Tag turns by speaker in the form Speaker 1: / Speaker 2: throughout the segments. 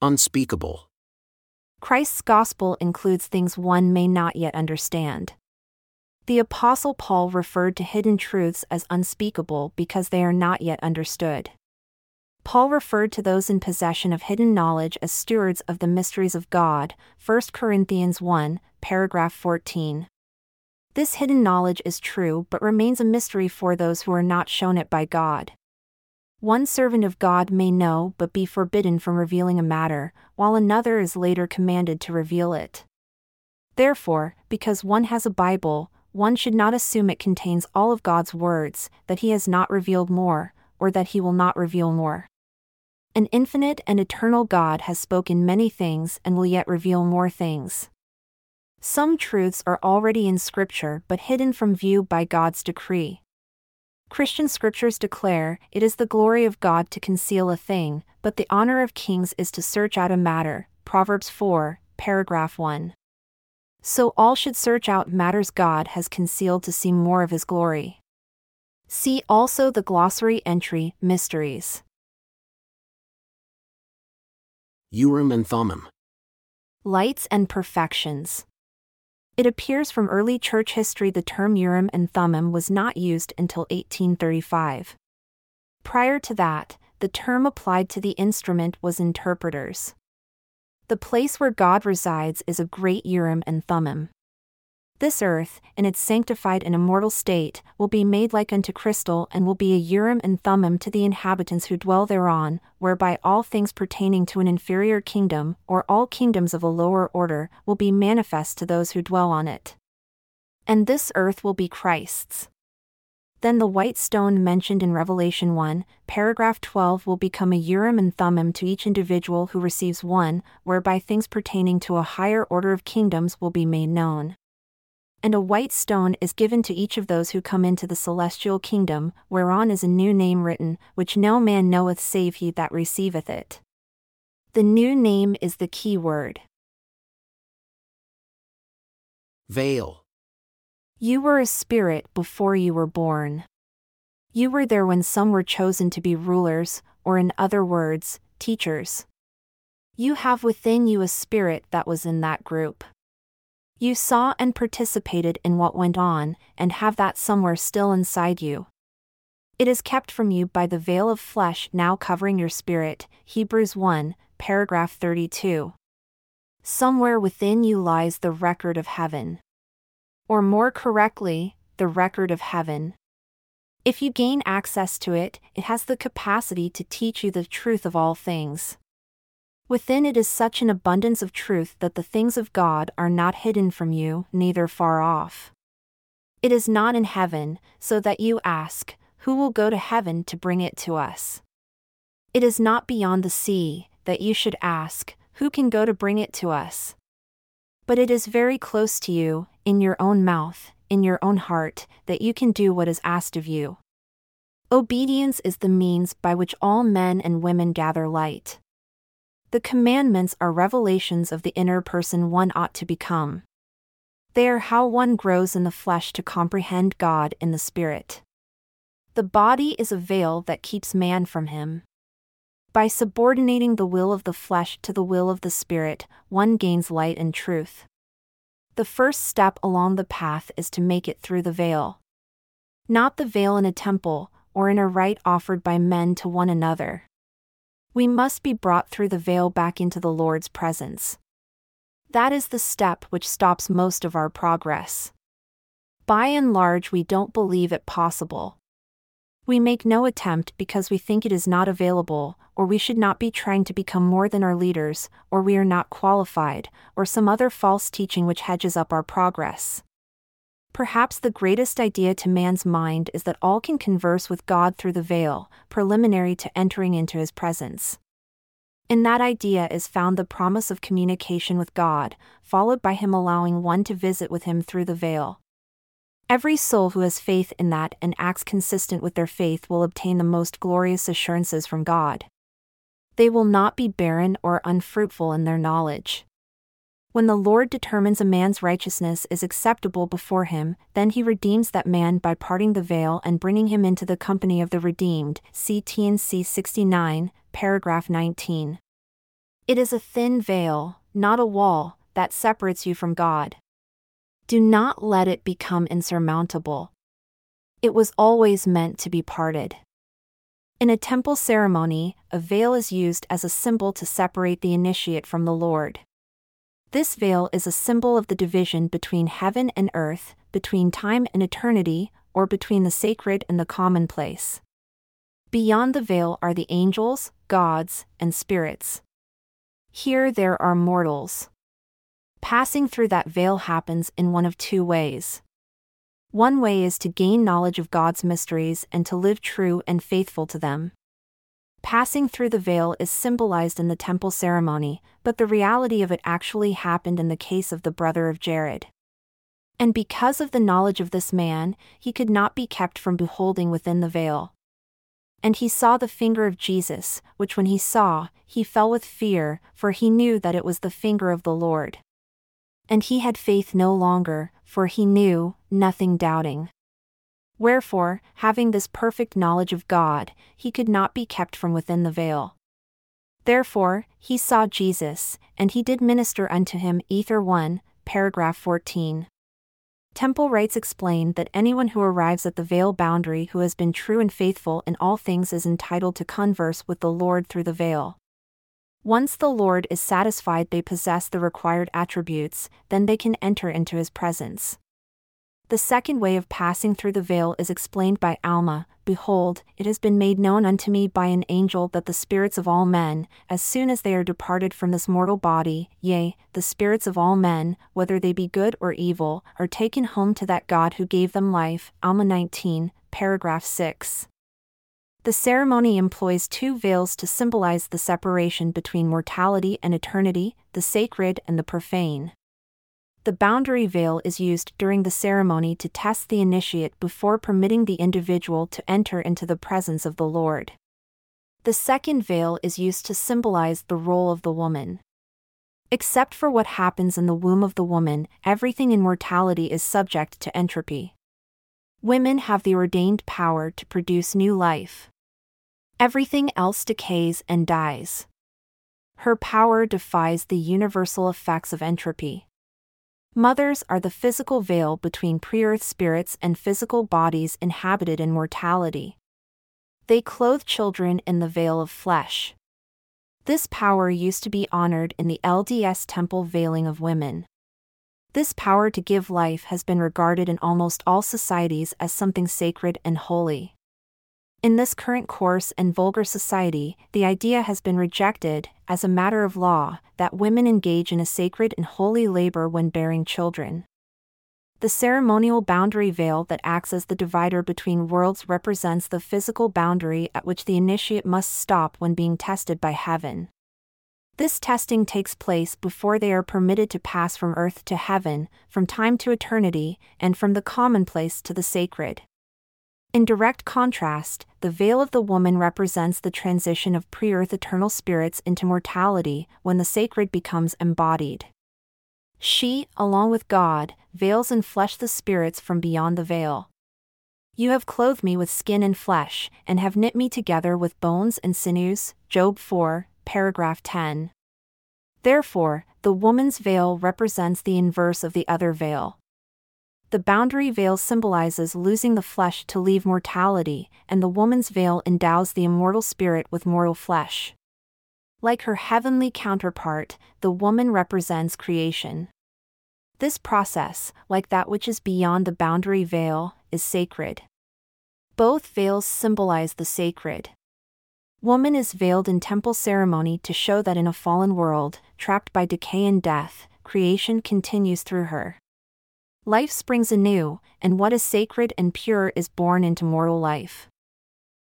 Speaker 1: Unspeakable.
Speaker 2: Christ's gospel includes things one may not yet understand. The Apostle Paul referred to hidden truths as unspeakable because they are not yet understood. Paul referred to those in possession of hidden knowledge as stewards of the mysteries of God, 1 Corinthians 1, paragraph 14. This hidden knowledge is true but remains a mystery for those who are not shown it by God. One servant of God may know but be forbidden from revealing a matter, while another is later commanded to reveal it. Therefore, because one has a Bible, one should not assume it contains all of God's words, that he has not revealed more, or that he will not reveal more. An infinite and eternal God has spoken many things and will yet reveal more things. Some truths are already in Scripture but hidden from view by God's decree. Christian scriptures declare it is the glory of God to conceal a thing, but the honor of kings is to search out a matter. Proverbs 4, paragraph 1. So all should search out matters God has concealed to see more of his glory. See also the glossary entry Mysteries.
Speaker 1: Urim and Thummim.
Speaker 2: Lights and Perfections. It appears from early church history the term Urim and Thummim was not used until 1835. Prior to that, the term applied to the instrument was interpreters. The place where God resides is a great Urim and Thummim. This earth, in its sanctified and immortal state, will be made like unto crystal and will be a Urim and Thummim to the inhabitants who dwell thereon, whereby all things pertaining to an inferior kingdom, or all kingdoms of a lower order, will be manifest to those who dwell on it. And this earth will be Christ's. Then the white stone mentioned in Revelation 1, paragraph 12 will become a Urim and Thummim to each individual who receives one, whereby things pertaining to a higher order of kingdoms will be made known. And a white stone is given to each of those who come into the celestial kingdom, whereon is a new name written, which no man knoweth save he that receiveth it. The new name is the key word.
Speaker 1: Veil.
Speaker 2: You were a spirit before you were born. You were there when some were chosen to be rulers, or in other words, teachers. You have within you a spirit that was in that group. You saw and participated in what went on, and have that somewhere still inside you. It is kept from you by the veil of flesh now covering your spirit. Hebrews 1, paragraph 32. Somewhere within you lies the record of heaven or more correctly, the record of heaven. If you gain access to it, it has the capacity to teach you the truth of all things. Within it is such an abundance of truth that the things of God are not hidden from you, neither far off. It is not in heaven, so that you ask, Who will go to heaven to bring it to us? It is not beyond the sea, that you should ask, Who can go to bring it to us? But it is very close to you, in your own mouth, in your own heart, that you can do what is asked of you. Obedience is the means by which all men and women gather light. The commandments are revelations of the inner person one ought to become. They are how one grows in the flesh to comprehend God in the spirit. The body is a veil that keeps man from him. By subordinating the will of the flesh to the will of the Spirit, one gains light and truth. The first step along the path is to make it through the veil. Not the veil in a temple, or in a rite offered by men to one another. We must be brought through the veil back into the Lord's presence. That is the step which stops most of our progress. By and large, we don't believe it possible. We make no attempt because we think it is not available, or we should not be trying to become more than our leaders, or we are not qualified, or some other false teaching which hedges up our progress. Perhaps the greatest idea to man's mind is that all can converse with God through the veil, preliminary to entering into his presence. In that idea is found the promise of communication with God, followed by him allowing one to visit with him through the veil. Every soul who has faith in that and acts consistent with their faith will obtain the most glorious assurances from God. They will not be barren or unfruitful in their knowledge. When the Lord determines a man's righteousness is acceptable before him, then he redeems that man by parting the veil and bringing him into the company of the redeemed. T&C 69, paragraph 19. It is a thin veil, not a wall, that separates you from God. Do not let it become insurmountable. It was always meant to be parted. In a temple ceremony, a veil is used as a symbol to separate the initiate from the Lord. This veil is a symbol of the division between heaven and earth, between time and eternity, or between the sacred and the commonplace. Beyond the veil are the angels, gods, and spirits. Here there are mortals. Passing through that veil happens in one of two ways. One way is to gain knowledge of God's mysteries and to live true and faithful to them. Passing through the veil is symbolized in the temple ceremony, but the reality of it actually happened in the case of the brother of Jared. And because of the knowledge of this man, he could not be kept from beholding within the veil. And he saw the finger of Jesus, which when he saw, he fell with fear, for he knew that it was the finger of the Lord. And he had faith no longer, for he knew, nothing doubting. Wherefore, having this perfect knowledge of God, he could not be kept from within the veil. Therefore, he saw Jesus, and he did minister unto him. Ether 1, paragraph 14. Temple rites explain that anyone who arrives at the veil boundary who has been true and faithful in all things is entitled to converse with the Lord through the veil. Once the Lord is satisfied they possess the required attributes, then they can enter into his presence. The second way of passing through the veil is explained by Alma Behold, it has been made known unto me by an angel that the spirits of all men, as soon as they are departed from this mortal body, yea, the spirits of all men, whether they be good or evil, are taken home to that God who gave them life. Alma 19, paragraph 6. The ceremony employs two veils to symbolize the separation between mortality and eternity, the sacred and the profane. The boundary veil is used during the ceremony to test the initiate before permitting the individual to enter into the presence of the Lord. The second veil is used to symbolize the role of the woman. Except for what happens in the womb of the woman, everything in mortality is subject to entropy. Women have the ordained power to produce new life. Everything else decays and dies. Her power defies the universal effects of entropy. Mothers are the physical veil between pre earth spirits and physical bodies inhabited in mortality. They clothe children in the veil of flesh. This power used to be honored in the LDS temple veiling of women. This power to give life has been regarded in almost all societies as something sacred and holy. In this current coarse and vulgar society, the idea has been rejected, as a matter of law, that women engage in a sacred and holy labor when bearing children. The ceremonial boundary veil that acts as the divider between worlds represents the physical boundary at which the initiate must stop when being tested by heaven. This testing takes place before they are permitted to pass from earth to heaven, from time to eternity, and from the commonplace to the sacred. In direct contrast, the veil of the woman represents the transition of pre earth eternal spirits into mortality when the sacred becomes embodied. She, along with God, veils and flesh the spirits from beyond the veil. You have clothed me with skin and flesh, and have knit me together with bones and sinews. Job 4, paragraph 10. Therefore, the woman's veil represents the inverse of the other veil. The boundary veil symbolizes losing the flesh to leave mortality, and the woman's veil endows the immortal spirit with mortal flesh. Like her heavenly counterpart, the woman represents creation. This process, like that which is beyond the boundary veil, is sacred. Both veils symbolize the sacred. Woman is veiled in temple ceremony to show that in a fallen world, trapped by decay and death, creation continues through her. Life springs anew, and what is sacred and pure is born into mortal life.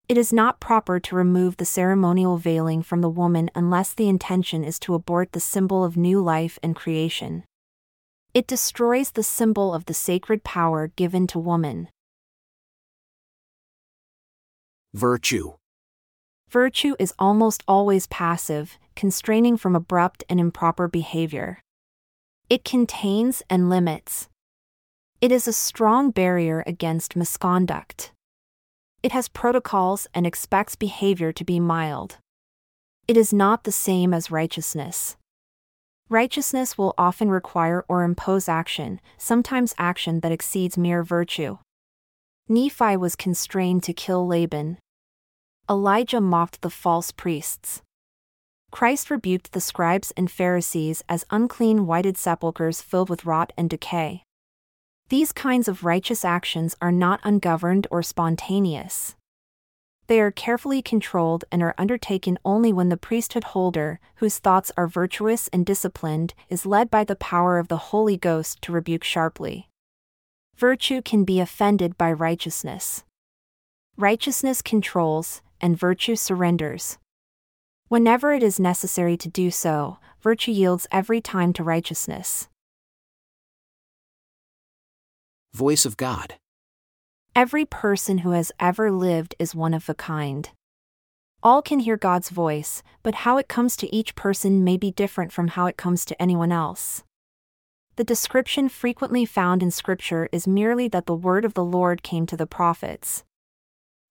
Speaker 2: It is not proper to remove the ceremonial veiling from the woman unless the intention is to abort the symbol of new life and creation. It destroys the symbol of the sacred power given to woman.
Speaker 1: Virtue.
Speaker 2: Virtue is almost always passive, constraining from abrupt and improper behavior. It contains and limits. It is a strong barrier against misconduct. It has protocols and expects behavior to be mild. It is not the same as righteousness. Righteousness will often require or impose action, sometimes action that exceeds mere virtue. Nephi was constrained to kill Laban. Elijah mocked the false priests. Christ rebuked the scribes and Pharisees as unclean whited sepulchres filled with rot and decay. These kinds of righteous actions are not ungoverned or spontaneous. They are carefully controlled and are undertaken only when the priesthood holder, whose thoughts are virtuous and disciplined, is led by the power of the Holy Ghost to rebuke sharply. Virtue can be offended by righteousness. Righteousness controls, and virtue surrenders. Whenever it is necessary to do so, virtue yields every time to righteousness.
Speaker 1: Voice of God.
Speaker 2: Every person who has ever lived is one of a kind. All can hear God's voice, but how it comes to each person may be different from how it comes to anyone else. The description frequently found in Scripture is merely that the word of the Lord came to the prophets.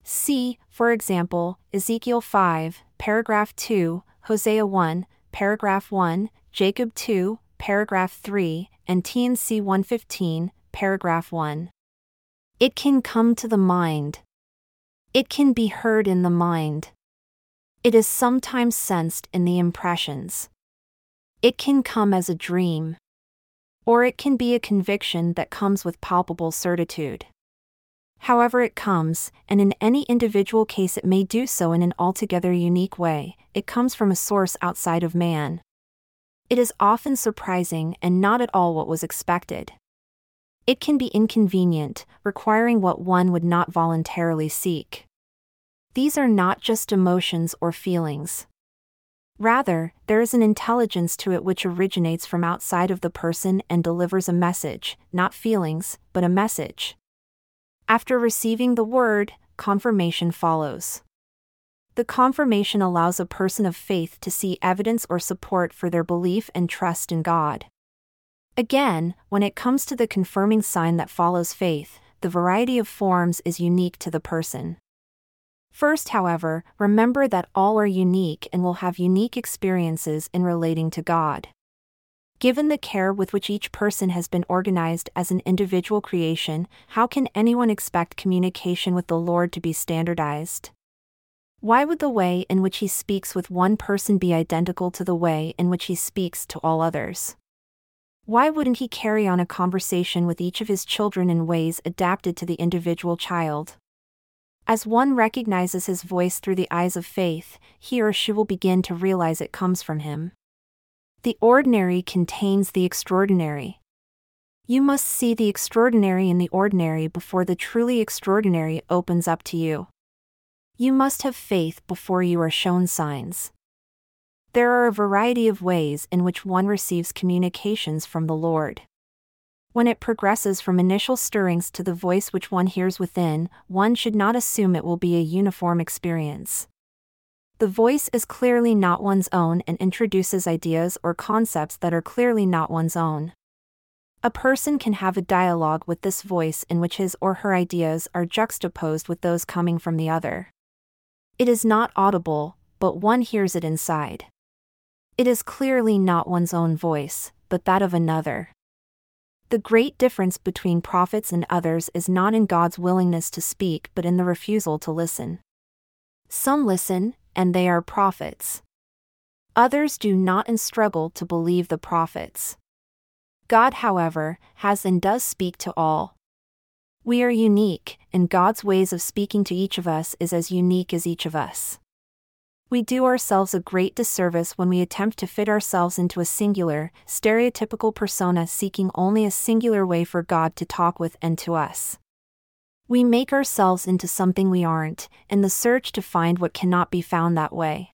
Speaker 2: See, for example, Ezekiel 5, paragraph 2, Hosea 1, paragraph 1, Jacob 2, paragraph 3, and T&C 115, paragraph 1. It can come to the mind. It can be heard in the mind. It is sometimes sensed in the impressions. It can come as a dream. Or it can be a conviction that comes with palpable certitude. However, it comes, and in any individual case, it may do so in an altogether unique way, it comes from a source outside of man. It is often surprising and not at all what was expected. It can be inconvenient, requiring what one would not voluntarily seek. These are not just emotions or feelings. Rather, there is an intelligence to it which originates from outside of the person and delivers a message, not feelings, but a message. After receiving the word, confirmation follows. The confirmation allows a person of faith to see evidence or support for their belief and trust in God. Again, when it comes to the confirming sign that follows faith, the variety of forms is unique to the person. First, however, remember that all are unique and will have unique experiences in relating to God. Given the care with which each person has been organized as an individual creation, how can anyone expect communication with the Lord to be standardized? Why would the way in which he speaks with one person be identical to the way in which he speaks to all others? Why wouldn't he carry on a conversation with each of his children in ways adapted to the individual child? As one recognizes his voice through the eyes of faith, he or she will begin to realize it comes from him. The ordinary contains the extraordinary. You must see the extraordinary in the ordinary before the truly extraordinary opens up to you. You must have faith before you are shown signs. There are a variety of ways in which one receives communications from the Lord. When it progresses from initial stirrings to the voice which one hears within, one should not assume it will be a uniform experience. The voice is clearly not one's own and introduces ideas or concepts that are clearly not one's own. A person can have a dialogue with this voice in which his or her ideas are juxtaposed with those coming from the other. It is not audible, but one hears it inside. It is clearly not one's own voice, but that of another. The great difference between prophets and others is not in God's willingness to speak but in the refusal to listen. Some listen, and they are prophets. Others do not and struggle to believe the prophets. God, however, has and does speak to all. We are unique, and God's ways of speaking to each of us is as unique as each of us. We do ourselves a great disservice when we attempt to fit ourselves into a singular, stereotypical persona seeking only a singular way for God to talk with and to us. We make ourselves into something we aren't, in the search to find what cannot be found that way.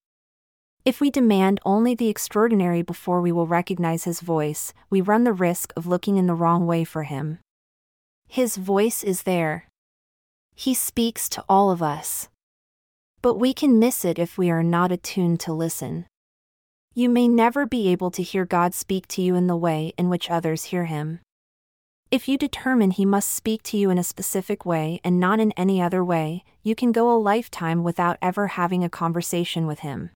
Speaker 2: If we demand only the extraordinary before we will recognize His voice, we run the risk of looking in the wrong way for Him. His voice is there. He speaks to all of us. But we can miss it if we are not attuned to listen. You may never be able to hear God speak to you in the way in which others hear Him. If you determine he must speak to you in a specific way and not in any other way, you can go a lifetime without ever having a conversation with him.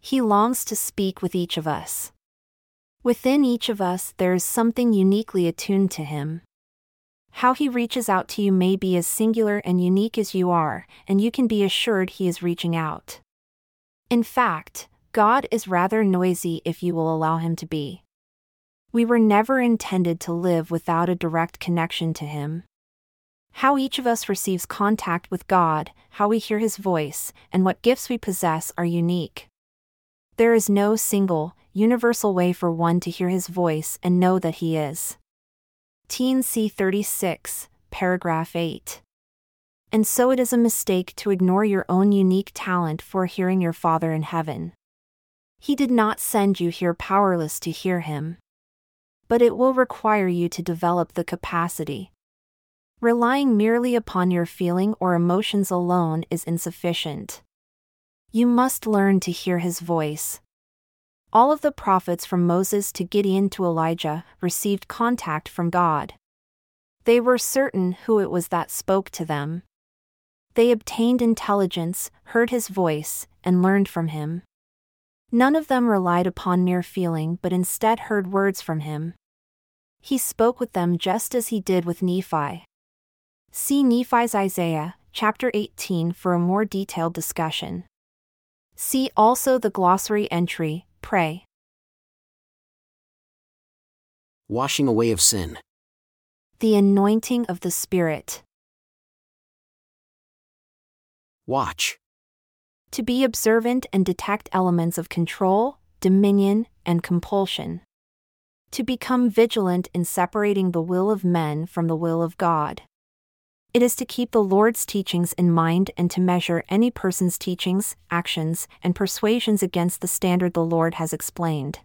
Speaker 2: He longs to speak with each of us. Within each of us, there is something uniquely attuned to Him. How He reaches out to you may be as singular and unique as you are, and you can be assured He is reaching out. In fact, God is rather noisy if you will allow Him to be. We were never intended to live without a direct connection to Him. How each of us receives contact with God, how we hear His voice, and what gifts we possess are unique. There is no single, universal way for one to hear His voice and know that He is. T&C 36, paragraph 8. And so it is a mistake to ignore your own unique talent for hearing your Father in heaven. He did not send you here powerless to hear Him but it will require you to develop the capacity. Relying merely upon your feeling or emotions alone is insufficient. You must learn to hear his voice. All of the prophets from Moses to Gideon to Elijah received contact from God. They were certain who it was that spoke to them. They obtained intelligence, heard his voice, and learned from him. None of them relied upon mere feeling but instead heard words from him. He spoke with them just as he did with Nephi. See Nephi's Isaiah, chapter 18 for a more detailed discussion. See also the glossary entry, pray.
Speaker 1: Washing away of sin.
Speaker 2: The anointing of the Spirit.
Speaker 1: Watch
Speaker 2: to be observant and detect elements of control, dominion, and compulsion. To become vigilant in separating the will of men from the will of God. It is to keep the Lord's teachings in mind and to measure any person's teachings, actions, and persuasions against the standard the Lord has explained.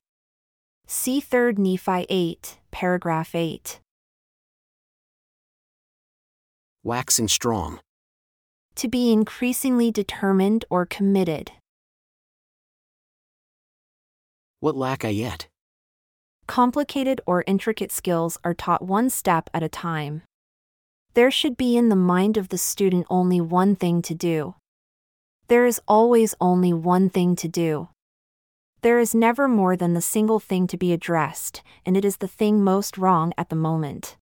Speaker 2: See 3 Nephi 8, paragraph 8.
Speaker 1: Waxing strong
Speaker 2: to be increasingly determined or committed.
Speaker 1: What lack I yet?
Speaker 2: Complicated or intricate skills are taught one step at a time. There should be in the mind of the student only one thing to do. There is always only one thing to do. There is never more than the single thing to be addressed, and it is the thing most wrong at the moment.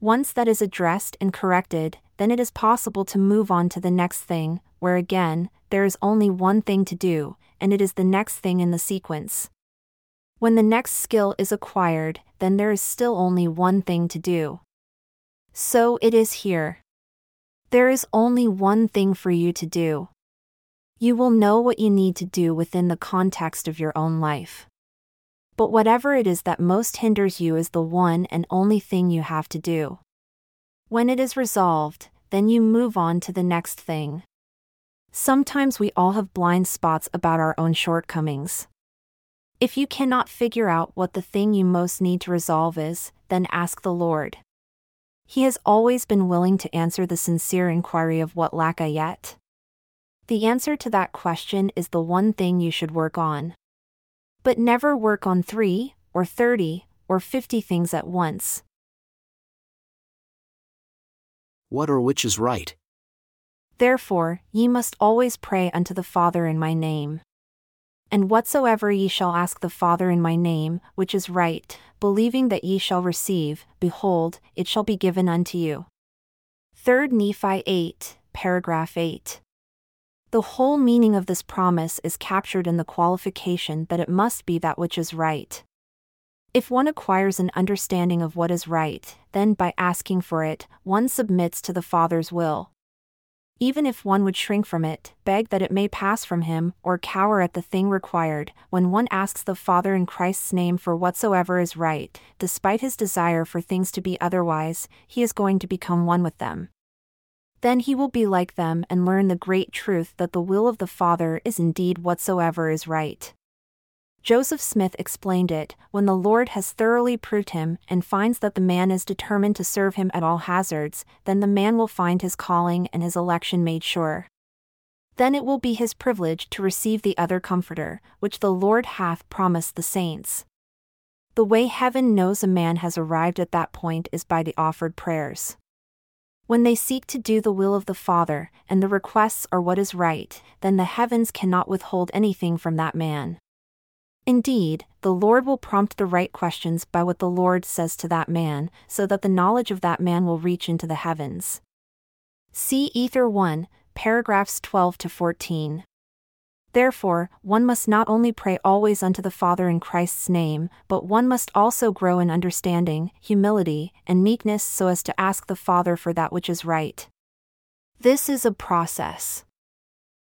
Speaker 2: Once that is addressed and corrected, then it is possible to move on to the next thing, where again, there is only one thing to do, and it is the next thing in the sequence. When the next skill is acquired, then there is still only one thing to do. So it is here. There is only one thing for you to do. You will know what you need to do within the context of your own life. But whatever it is that most hinders you is the one and only thing you have to do. When it is resolved, then you move on to the next thing. Sometimes we all have blind spots about our own shortcomings. If you cannot figure out what the thing you most need to resolve is, then ask the Lord. He has always been willing to answer the sincere inquiry of what lack I yet. The answer to that question is the one thing you should work on. But never work on three, or thirty, or fifty things at once.
Speaker 1: what or which is right.
Speaker 2: Therefore, ye must always pray unto the Father in my name. And whatsoever ye shall ask the Father in my name, which is right, believing that ye shall receive, behold, it shall be given unto you. 3 Nephi 8, paragraph 8. The whole meaning of this promise is captured in the qualification that it must be that which is right. If one acquires an understanding of what is right, then by asking for it, one submits to the Father's will. Even if one would shrink from it, beg that it may pass from him, or cower at the thing required, when one asks the Father in Christ's name for whatsoever is right, despite his desire for things to be otherwise, he is going to become one with them. Then he will be like them and learn the great truth that the will of the Father is indeed whatsoever is right. Joseph Smith explained it when the Lord has thoroughly proved him and finds that the man is determined to serve him at all hazards, then the man will find his calling and his election made sure. Then it will be his privilege to receive the other Comforter, which the Lord hath promised the saints. The way heaven knows a man has arrived at that point is by the offered prayers. When they seek to do the will of the Father, and the requests are what is right, then the heavens cannot withhold anything from that man. Indeed, the Lord will prompt the right questions by what the Lord says to that man, so that the knowledge of that man will reach into the heavens. See Ether 1, paragraphs 12 to 14. Therefore, one must not only pray always unto the Father in Christ's name, but one must also grow in understanding, humility, and meekness so as to ask the Father for that which is right. This is a process.